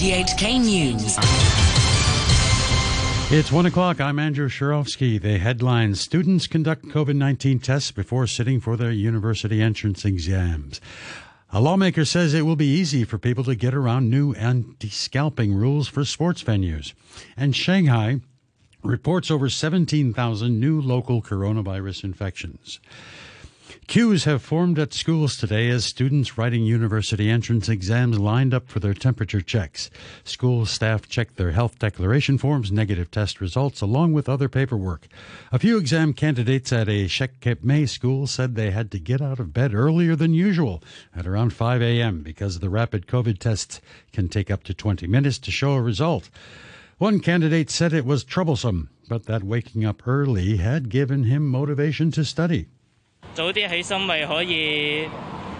RTHK News. It's one o'clock. I'm Andrew Shirovsky. The headline Students conduct COVID 19 tests before sitting for their university entrance exams. A lawmaker says it will be easy for people to get around new anti scalping rules for sports venues. And Shanghai reports over 17,000 new local coronavirus infections. Queues have formed at schools today as students writing university entrance exams lined up for their temperature checks. School staff checked their health declaration forms, negative test results, along with other paperwork. A few exam candidates at a Shek Kip Mei school said they had to get out of bed earlier than usual at around 5 a.m. because the rapid COVID tests can take up to 20 minutes to show a result. One candidate said it was troublesome, but that waking up early had given him motivation to study.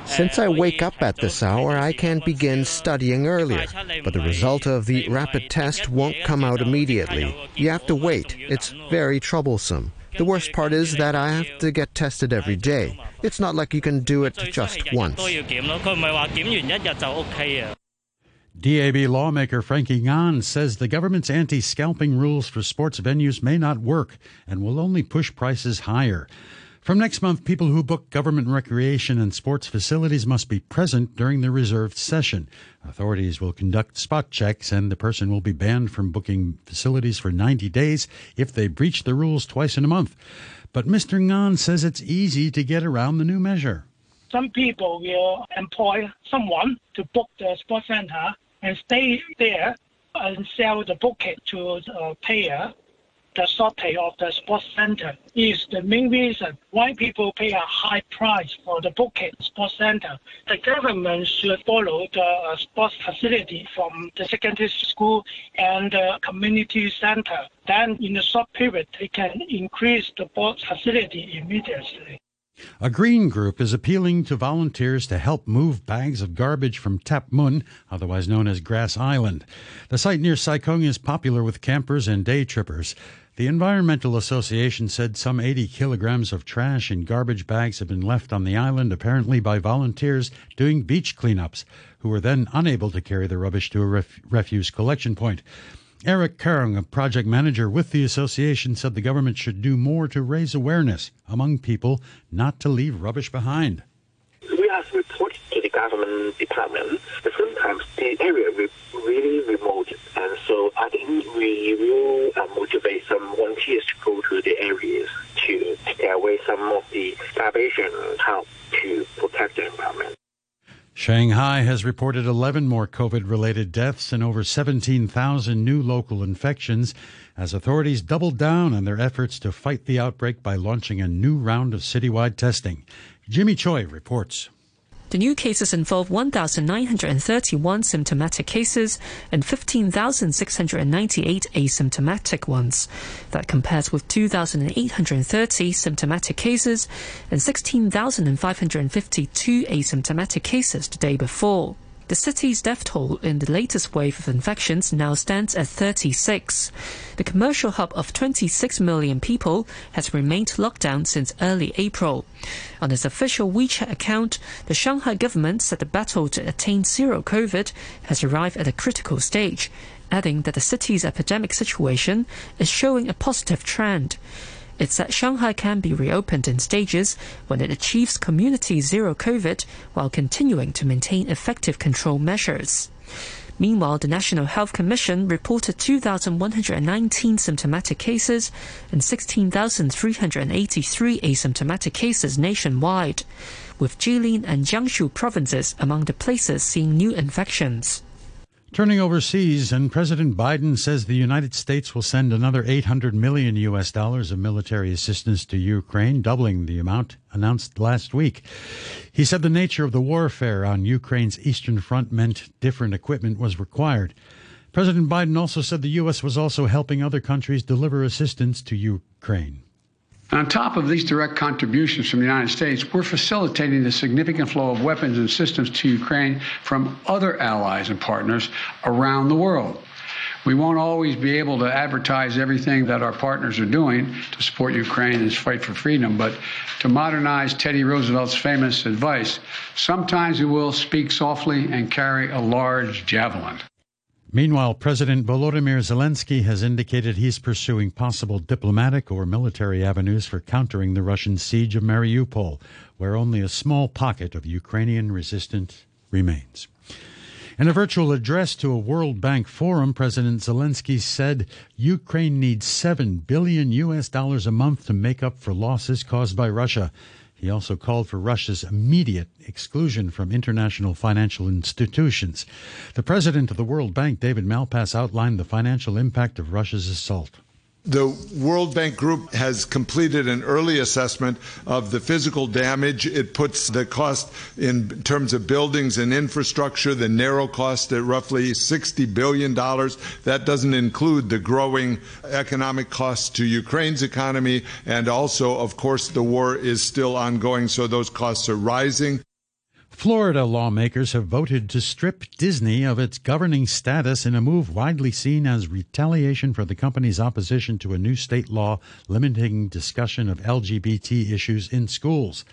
Since I wake up at this hour, I can begin studying earlier. But the result of the rapid test won't come out immediately. You have to wait. It's very troublesome. The worst part is that I have to get tested every day. It's not like you can do it just once. DAB lawmaker Frankie Ngan says the government's anti scalping rules for sports venues may not work and will only push prices higher. From next month, people who book government recreation and sports facilities must be present during the reserved session. Authorities will conduct spot checks, and the person will be banned from booking facilities for 90 days if they breach the rules twice in a month. But Mr. Ngan says it's easy to get around the new measure. Some people will employ someone to book the sports center and stay there and sell the booking to the payer the shortage of the sports center is the main reason why people pay a high price for the booking sports center. The government should follow the uh, sports facility from the secondary school and the community center. Then in a short period, they can increase the sports facility immediately. A green group is appealing to volunteers to help move bags of garbage from Tap Mun, otherwise known as Grass Island. The site near Sai Kung is popular with campers and day trippers. The Environmental Association said some 80 kilograms of trash in garbage bags have been left on the island, apparently by volunteers doing beach cleanups, who were then unable to carry the rubbish to a ref- refuse collection point. Eric Kerng, a project manager with the association, said the government should do more to raise awareness among people not to leave rubbish behind. We have reported to the government department, but sometimes the area is really remote, and so I think we will uh, motivate some volunteers to go to the areas to take away some of the starvation help to protect the environment. Shanghai has reported 11 more COVID related deaths and over 17,000 new local infections as authorities doubled down on their efforts to fight the outbreak by launching a new round of citywide testing. Jimmy Choi reports. The new cases involve 1,931 symptomatic cases and 15,698 asymptomatic ones. That compares with 2,830 symptomatic cases and 16,552 asymptomatic cases the day before. The city's death toll in the latest wave of infections now stands at 36. The commercial hub of 26 million people has remained locked down since early April. On its official WeChat account, the Shanghai government said the battle to attain zero COVID has arrived at a critical stage, adding that the city's epidemic situation is showing a positive trend. It said Shanghai can be reopened in stages when it achieves community zero COVID while continuing to maintain effective control measures. Meanwhile, the National Health Commission reported 2,119 symptomatic cases and 16,383 asymptomatic cases nationwide, with Jilin and Jiangsu provinces among the places seeing new infections. Turning overseas, and President Biden says the United States will send another 800 million US dollars of military assistance to Ukraine, doubling the amount announced last week. He said the nature of the warfare on Ukraine's eastern front meant different equipment was required. President Biden also said the U.S. was also helping other countries deliver assistance to Ukraine. On top of these direct contributions from the United States, we're facilitating the significant flow of weapons and systems to Ukraine from other allies and partners around the world. We won't always be able to advertise everything that our partners are doing to support Ukraine and its fight for freedom, but to modernize Teddy Roosevelt's famous advice, sometimes we will speak softly and carry a large javelin. Meanwhile, President Volodymyr Zelensky has indicated he's pursuing possible diplomatic or military avenues for countering the Russian siege of Mariupol, where only a small pocket of Ukrainian resistance remains. In a virtual address to a World Bank forum, President Zelensky said Ukraine needs 7 billion US dollars a month to make up for losses caused by Russia. He also called for Russia's immediate exclusion from international financial institutions. The president of the World Bank, David Malpass, outlined the financial impact of Russia's assault. The World Bank Group has completed an early assessment of the physical damage. It puts the cost in terms of buildings and infrastructure, the narrow cost at roughly $60 billion. That doesn't include the growing economic costs to Ukraine's economy. And also, of course, the war is still ongoing, so those costs are rising. Florida lawmakers have voted to strip Disney of its governing status in a move widely seen as retaliation for the company's opposition to a new state law limiting discussion of LGBT issues in schools.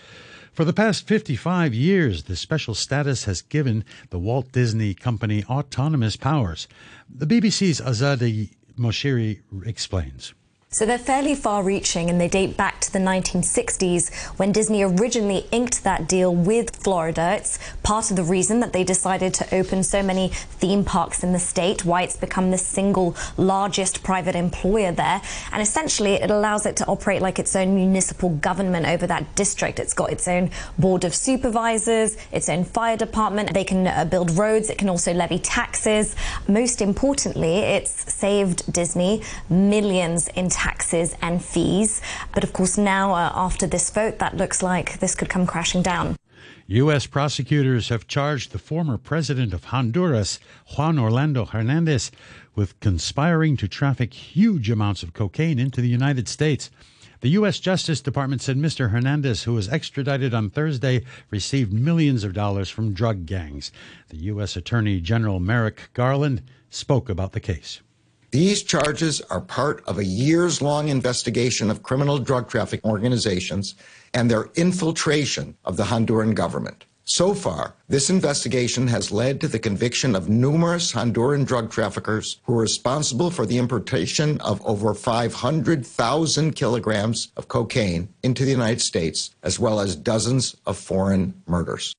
For the past 55 years, the special status has given the Walt Disney Company autonomous powers. The BBC's Azadeh Moshiri explains. So they're fairly far reaching and they date back to the 1960s when Disney originally inked that deal with Florida. It's part of the reason that they decided to open so many theme parks in the state, why it's become the single largest private employer there. And essentially, it allows it to operate like its own municipal government over that district. It's got its own board of supervisors, its own fire department. They can uh, build roads, it can also levy taxes. Most importantly, it's saved Disney millions in taxes and fees. But of course, now uh, after this vote, that looks like this could come crashing down. U.S. prosecutors have charged the former president of Honduras, Juan Orlando Hernandez, with conspiring to traffic huge amounts of cocaine into the United States. The U.S. Justice Department said Mr. Hernandez, who was extradited on Thursday, received millions of dollars from drug gangs. The U.S. Attorney General Merrick Garland spoke about the case. These charges are part of a years long investigation of criminal drug trafficking organizations and their infiltration of the Honduran government. So far, this investigation has led to the conviction of numerous Honduran drug traffickers who are responsible for the importation of over 500,000 kilograms of cocaine into the United States, as well as dozens of foreign murders.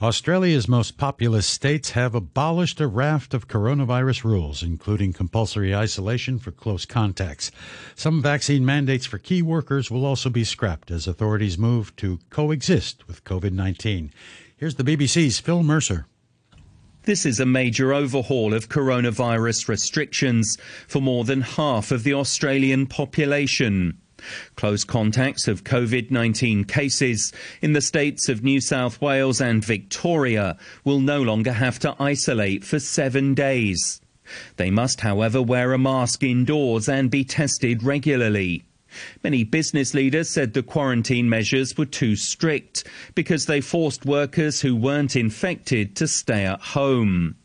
Australia's most populous states have abolished a raft of coronavirus rules, including compulsory isolation for close contacts. Some vaccine mandates for key workers will also be scrapped as authorities move to coexist with COVID 19. Here's the BBC's Phil Mercer. This is a major overhaul of coronavirus restrictions for more than half of the Australian population. Close contacts of COVID 19 cases in the states of New South Wales and Victoria will no longer have to isolate for seven days. They must, however, wear a mask indoors and be tested regularly. Many business leaders said the quarantine measures were too strict because they forced workers who weren't infected to stay at home.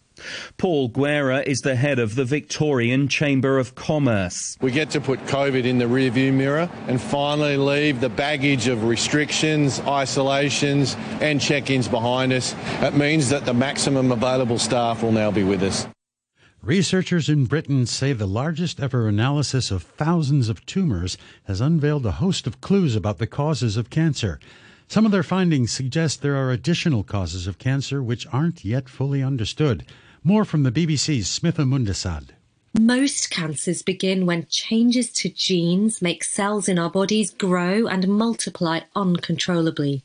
Paul Guerra is the head of the Victorian Chamber of Commerce. We get to put COVID in the rearview mirror and finally leave the baggage of restrictions, isolations, and check ins behind us. It means that the maximum available staff will now be with us. Researchers in Britain say the largest ever analysis of thousands of tumors has unveiled a host of clues about the causes of cancer. Some of their findings suggest there are additional causes of cancer which aren't yet fully understood. More from the BBC's Smitha Mundasad. Most cancers begin when changes to genes make cells in our bodies grow and multiply uncontrollably.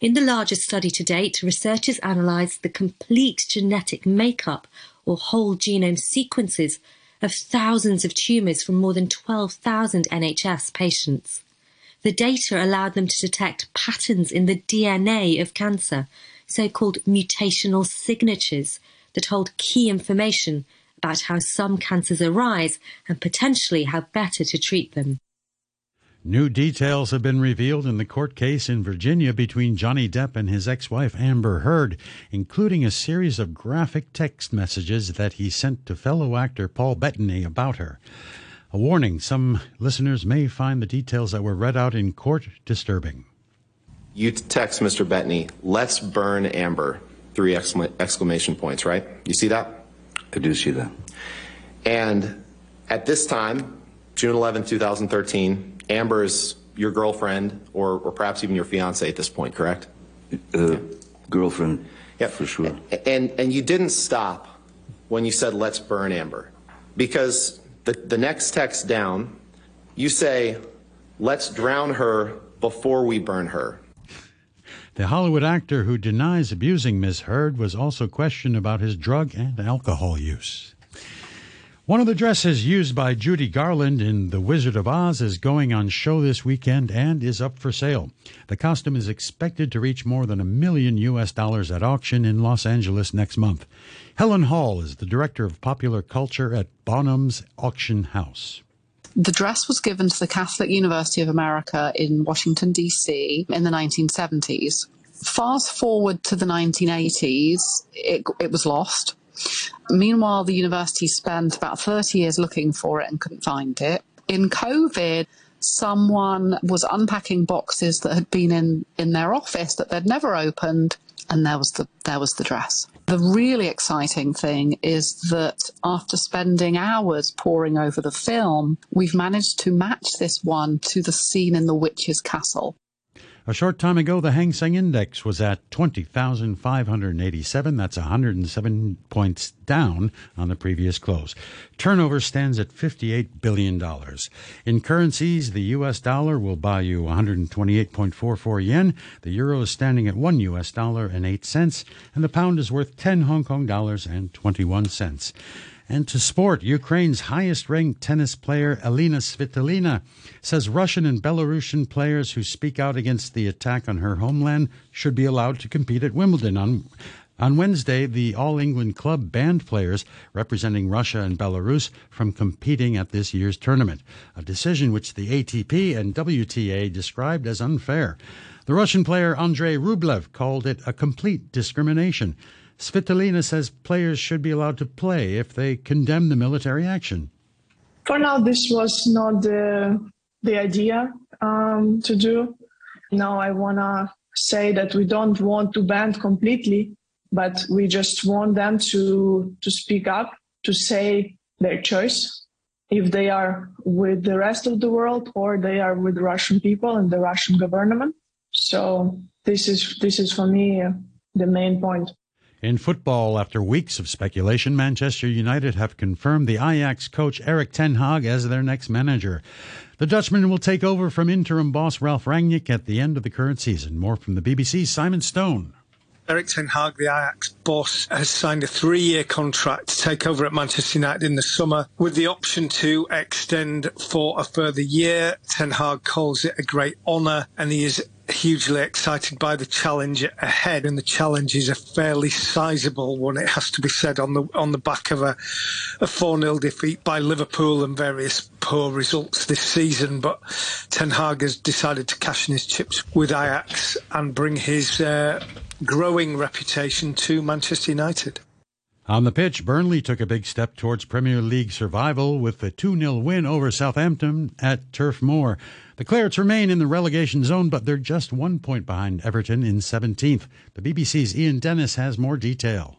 In the largest study to date, researchers analysed the complete genetic makeup or whole genome sequences of thousands of tumours from more than 12,000 NHS patients. The data allowed them to detect patterns in the DNA of cancer, so called mutational signatures, that hold key information about how some cancers arise and potentially how better to treat them. New details have been revealed in the court case in Virginia between Johnny Depp and his ex wife Amber Heard, including a series of graphic text messages that he sent to fellow actor Paul Bettany about her. A warning some listeners may find the details that were read out in court disturbing. You text Mr. Bettany, let's burn Amber three exclamation points, right? You see that? I do see that. And at this time, June 11, 2013, Amber is your girlfriend or, or perhaps even your fiance at this point, correct? Uh, yeah. Girlfriend, yeah. for sure. And, and you didn't stop when you said, let's burn Amber. Because the, the next text down, you say, let's drown her before we burn her. The Hollywood actor who denies abusing Miss Heard was also questioned about his drug and alcohol use. One of the dresses used by Judy Garland in The Wizard of Oz is going on show this weekend and is up for sale. The costume is expected to reach more than a million US dollars at auction in Los Angeles next month. Helen Hall is the director of popular culture at Bonham's Auction House. The dress was given to the Catholic University of America in Washington, D.C. in the 1970s. Fast forward to the 1980s, it, it was lost. Meanwhile, the university spent about 30 years looking for it and couldn't find it. In COVID, someone was unpacking boxes that had been in, in their office that they'd never opened, and there was the there was the dress. The really exciting thing is that after spending hours poring over the film, we've managed to match this one to the scene in the witch's castle. A short time ago, the Hang Seng Index was at 20,587. That's 107 points down on the previous close. Turnover stands at $58 billion. In currencies, the U.S. dollar will buy you 128.44 yen. The euro is standing at 1 U.S. dollar and 8 cents. And the pound is worth 10 Hong Kong dollars and 21 cents. And to sport, Ukraine's highest ranked tennis player, Elina Svitolina, says Russian and Belarusian players who speak out against the attack on her homeland should be allowed to compete at Wimbledon. On, on Wednesday, the All England Club banned players representing Russia and Belarus from competing at this year's tournament, a decision which the ATP and WTA described as unfair. The Russian player Andrei Rublev called it a complete discrimination. Svitolina says players should be allowed to play if they condemn the military action. For now, this was not the, the idea um, to do. Now I want to say that we don't want to ban completely, but we just want them to, to speak up, to say their choice, if they are with the rest of the world or they are with Russian people and the Russian government. So this is this is for me uh, the main point. In football, after weeks of speculation, Manchester United have confirmed the Ajax coach Erik Ten Hag as their next manager. The Dutchman will take over from interim boss Ralph Rangnick at the end of the current season. More from the BBC's Simon Stone. Erik Ten Hag, the Ajax boss, has signed a three-year contract to take over at Manchester United in the summer with the option to extend for a further year. Ten Hag calls it a great honour and he is hugely excited by the challenge ahead, and the challenge is a fairly sizable one. It has to be said on the on the back of a a four 0 defeat by Liverpool and various poor results this season. But Ten Hag has decided to cash in his chips with Ajax and bring his uh, growing reputation to Manchester United. On the pitch, Burnley took a big step towards Premier League survival with a 2 0 win over Southampton at Turf Moor. The Clarets remain in the relegation zone, but they're just one point behind Everton in 17th. The BBC's Ian Dennis has more detail.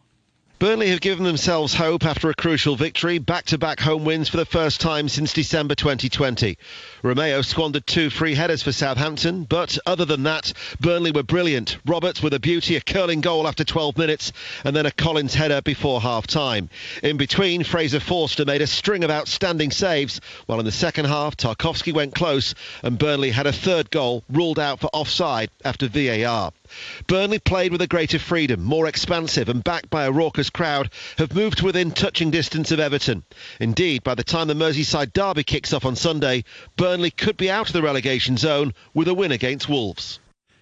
Burnley have given themselves hope after a crucial victory, back-to-back home wins for the first time since December 2020. Romeu squandered two free headers for Southampton, but other than that, Burnley were brilliant. Roberts with a beauty, a curling goal after 12 minutes, and then a Collins header before half-time. In between, Fraser Forster made a string of outstanding saves, while in the second half, Tarkowski went close, and Burnley had a third goal ruled out for offside after VAR. Burnley played with a greater freedom, more expansive, and backed by a raucous crowd, have moved to within touching distance of Everton. Indeed, by the time the Merseyside derby kicks off on Sunday, Burnley could be out of the relegation zone with a win against Wolves.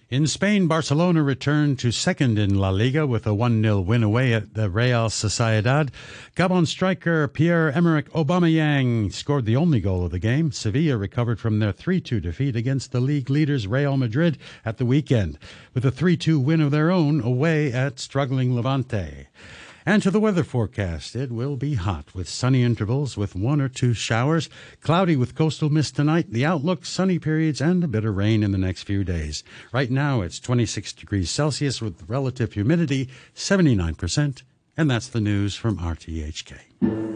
In Spain, Barcelona returned to second in La Liga with a 1 0 win away at the Real Sociedad. Gabon striker Pierre Emerick Aubameyang scored the only goal of the game. Sevilla recovered from their 3 2 defeat against the league leaders Real Madrid at the weekend with a 3 2 win of their own away at struggling Levante. And to the weather forecast, it will be hot with sunny intervals with one or two showers, cloudy with coastal mist tonight, the outlook sunny periods, and a bit of rain in the next few days. Right now it's 26 degrees Celsius with relative humidity 79%, And that's the news from RTHK.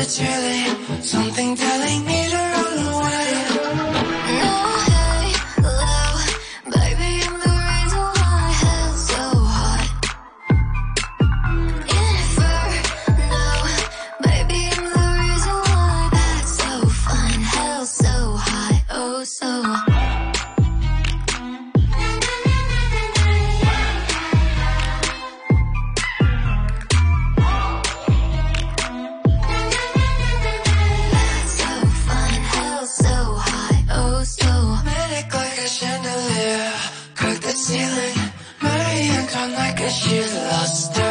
it's really something telling me to run away. fire, the ceiling. My hands gone like a she lost her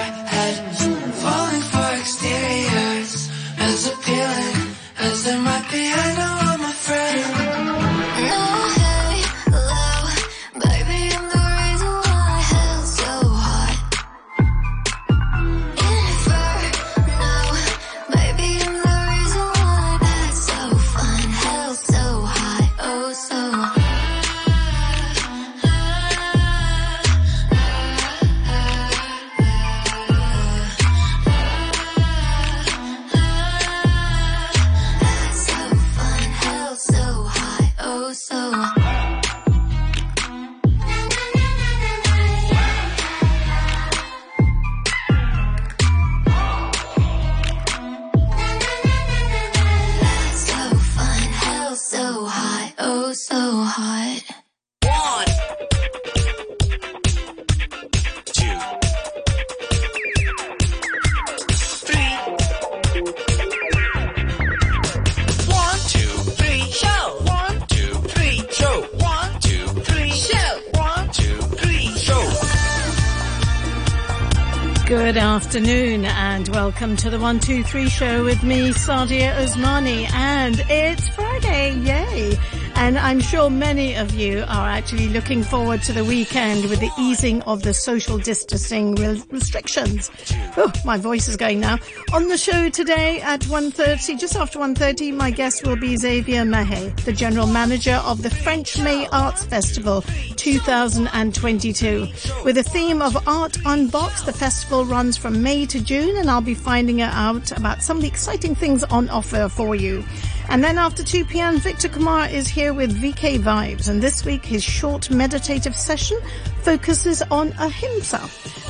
afternoon and welcome to the 123 show with me, Sadia Osmani. And it's Friday, yay! And I'm sure many of you are actually looking forward to the weekend with the easing of the social distancing restrictions. Oh, my voice is going now. On the show today at 1.30, just after 1.30, my guest will be Xavier Mahe, the general manager of the French May Arts Festival 2022. With a theme of Art Unboxed, the festival runs from May to June and I'll be finding out about some of the exciting things on offer for you. And then after 2 p.m., Victor Kumar is here with VK Vibes. And this week, his short meditative session focuses on ahimsa,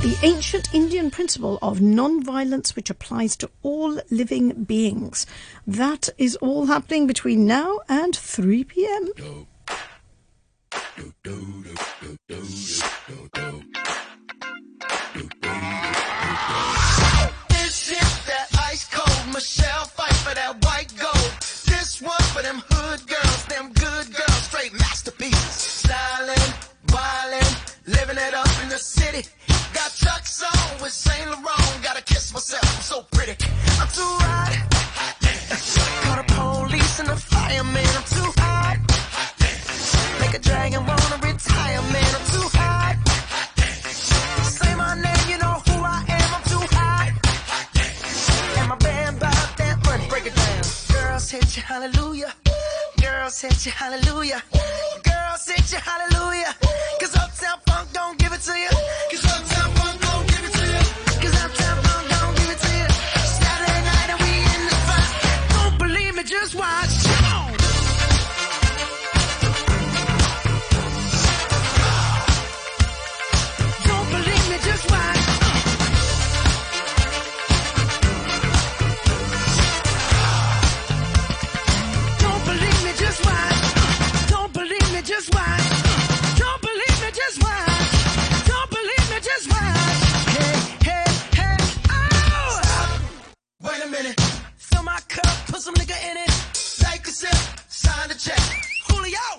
the ancient Indian principle of non-violence which applies to all living beings. That is all happening between now and 3 p.m. This is that ice cold Michelle fight for that for them hood girls, them